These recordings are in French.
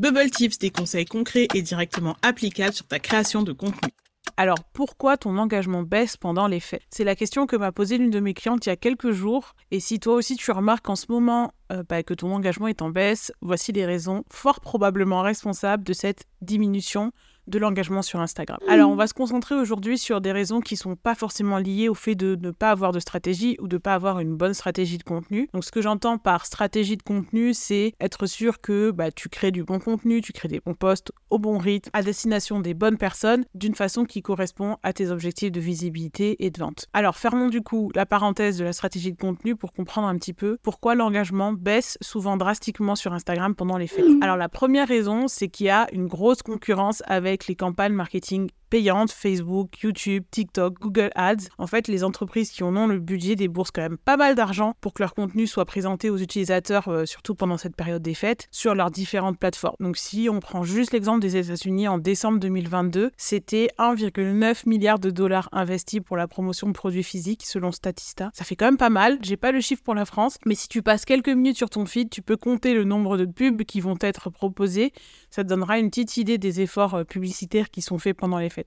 Bubble Tips, des conseils concrets et directement applicables sur ta création de contenu. Alors, pourquoi ton engagement baisse pendant les fêtes? C'est la question que m'a posée l'une de mes clientes il y a quelques jours. Et si toi aussi tu remarques en ce moment euh, bah, que ton engagement est en baisse, voici les raisons fort probablement responsables de cette diminution de l'engagement sur Instagram. Alors, on va se concentrer aujourd'hui sur des raisons qui sont pas forcément liées au fait de ne pas avoir de stratégie ou de ne pas avoir une bonne stratégie de contenu. Donc, ce que j'entends par stratégie de contenu, c'est être sûr que bah, tu crées du bon contenu, tu crées des bons posts au bon rythme, à destination des bonnes personnes, d'une façon qui correspond à tes objectifs de visibilité et de vente. Alors, fermons du coup la parenthèse de la stratégie de contenu pour comprendre un petit peu pourquoi l'engagement baisse souvent drastiquement sur Instagram pendant les fêtes. Alors, la première raison, c'est qu'il y a une grosse concurrence avec les campagnes marketing payantes, Facebook, YouTube, TikTok, Google Ads. En fait, les entreprises qui en ont le budget déboursent quand même pas mal d'argent pour que leur contenu soit présenté aux utilisateurs, euh, surtout pendant cette période des fêtes, sur leurs différentes plateformes. Donc si on prend juste l'exemple des États-Unis en décembre 2022, c'était 1,9 milliard de dollars investis pour la promotion de produits physiques selon Statista. Ça fait quand même pas mal. J'ai pas le chiffre pour la France, mais si tu passes quelques minutes sur ton feed, tu peux compter le nombre de pubs qui vont être proposés. Ça te donnera une petite idée des efforts euh, publicitaires qui sont faits pendant les fêtes.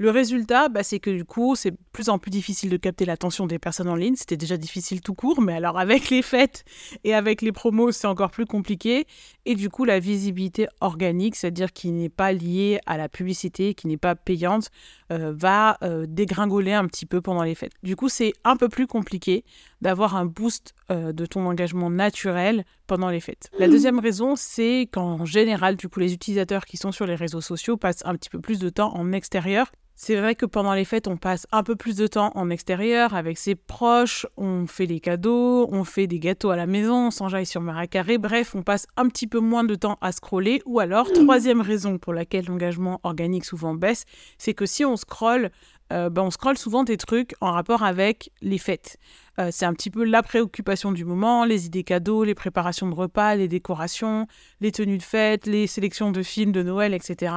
Le résultat, bah, c'est que du coup, c'est de plus en plus difficile de capter l'attention des personnes en ligne. C'était déjà difficile tout court, mais alors avec les fêtes et avec les promos, c'est encore plus compliqué. Et du coup, la visibilité organique, c'est-à-dire qui n'est pas liée à la publicité, qui n'est pas payante, euh, va euh, dégringoler un petit peu pendant les fêtes. Du coup, c'est un peu plus compliqué d'avoir un boost euh, de ton engagement naturel pendant les fêtes. La deuxième raison, c'est qu'en général, du coup, les utilisateurs qui sont sur les réseaux sociaux passent un petit peu plus de temps en extérieur c'est vrai que pendant les fêtes, on passe un peu plus de temps en extérieur avec ses proches, on fait les cadeaux, on fait des gâteaux à la maison, on s'enjaille sur Maracarré, bref, on passe un petit peu moins de temps à scroller. Ou alors, troisième raison pour laquelle l'engagement organique souvent baisse, c'est que si on scrolle euh, ben, on scrolle souvent des trucs en rapport avec les fêtes. Euh, c'est un petit peu la préoccupation du moment, les idées cadeaux, les préparations de repas, les décorations, les tenues de fête, les sélections de films de Noël, etc.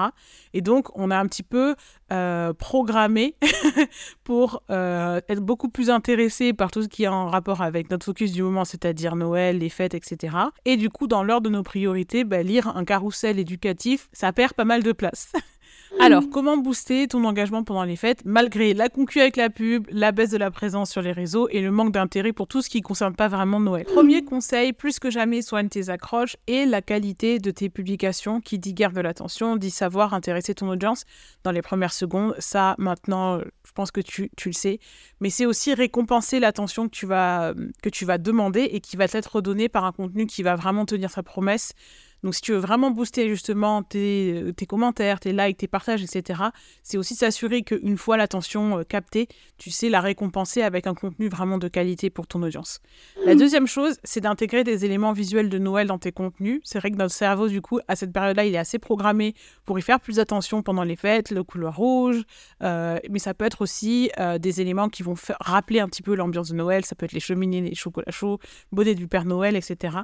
Et donc, on a un petit peu euh, programmé pour être beaucoup plus intéressé par tout ce qui est en rapport avec notre focus du moment, c'est-à-dire Noël, les fêtes, etc. Et du coup, dans l'ordre de nos priorités, ben, lire un carrousel éducatif, ça perd pas mal de place. Alors, comment booster ton engagement pendant les fêtes malgré la concu avec la pub, la baisse de la présence sur les réseaux et le manque d'intérêt pour tout ce qui ne concerne pas vraiment Noël? Premier conseil, plus que jamais, soigne tes accroches et la qualité de tes publications qui dit garde de l'attention, dit savoir intéresser ton audience dans les premières secondes. Ça, maintenant, je pense que tu, tu le sais. Mais c'est aussi récompenser l'attention que, tu vas, que tu vas demander et qui va t'être redonnée par un contenu qui va vraiment tenir sa promesse donc, si tu veux vraiment booster justement tes, euh, tes commentaires, tes likes, tes partages, etc., c'est aussi s'assurer qu'une fois l'attention euh, captée, tu sais la récompenser avec un contenu vraiment de qualité pour ton audience. La deuxième chose, c'est d'intégrer des éléments visuels de Noël dans tes contenus. C'est vrai que notre cerveau, du coup, à cette période-là, il est assez programmé pour y faire plus attention pendant les fêtes, le couleur rouge, euh, mais ça peut être aussi des éléments qui vont rappeler un petit peu l'ambiance de Noël. Ça peut être les cheminées, les chocolats chauds, bonnet du Père Noël, etc.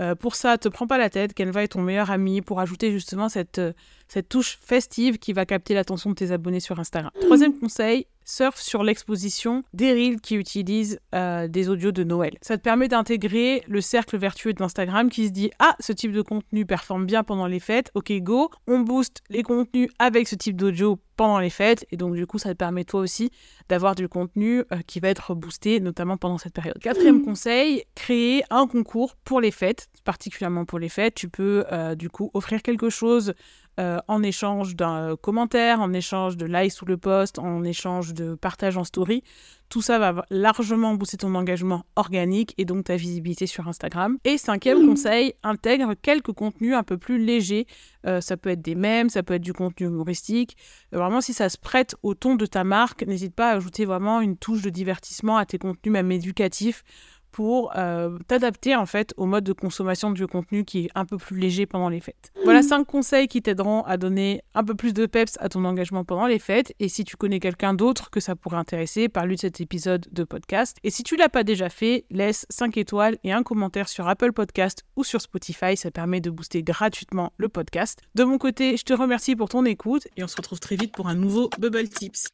Euh, pour ça, te prends pas la tête, Canva est ton meilleur ami pour ajouter justement cette, euh, cette touche festive qui va capter l'attention de tes abonnés sur Instagram. Troisième conseil, surf sur l'exposition des reels qui utilisent euh, des audios de Noël. Ça te permet d'intégrer le cercle vertueux d'Instagram qui se dit Ah, ce type de contenu performe bien pendant les fêtes, ok go, on booste les contenus avec ce type d'audio pendant les fêtes et donc du coup ça te permet toi aussi d'avoir du contenu euh, qui va être boosté notamment pendant cette période. Quatrième conseil, créer un concours pour les fêtes, particulièrement pour les fêtes. Tu peux euh, du coup offrir quelque chose euh, en échange d'un commentaire, en échange de like sous le post, en échange de partage en story. Tout ça va largement booster ton engagement organique et donc ta visibilité sur Instagram. Et cinquième conseil, intègre quelques contenus un peu plus légers. Euh, ça peut être des mèmes, ça peut être du contenu humoristique. Euh, vraiment, si ça se prête au ton de ta marque, n'hésite pas à ajouter vraiment une touche de divertissement à tes contenus, même éducatifs pour euh, t'adapter en fait au mode de consommation du contenu qui est un peu plus léger pendant les fêtes. Voilà cinq conseils qui t'aideront à donner un peu plus de peps à ton engagement pendant les fêtes et si tu connais quelqu'un d'autre que ça pourrait intéresser, parle-lui de cet épisode de podcast. Et si tu l'as pas déjà fait, laisse 5 étoiles et un commentaire sur Apple Podcast ou sur Spotify, ça permet de booster gratuitement le podcast. De mon côté, je te remercie pour ton écoute et on se retrouve très vite pour un nouveau Bubble Tips.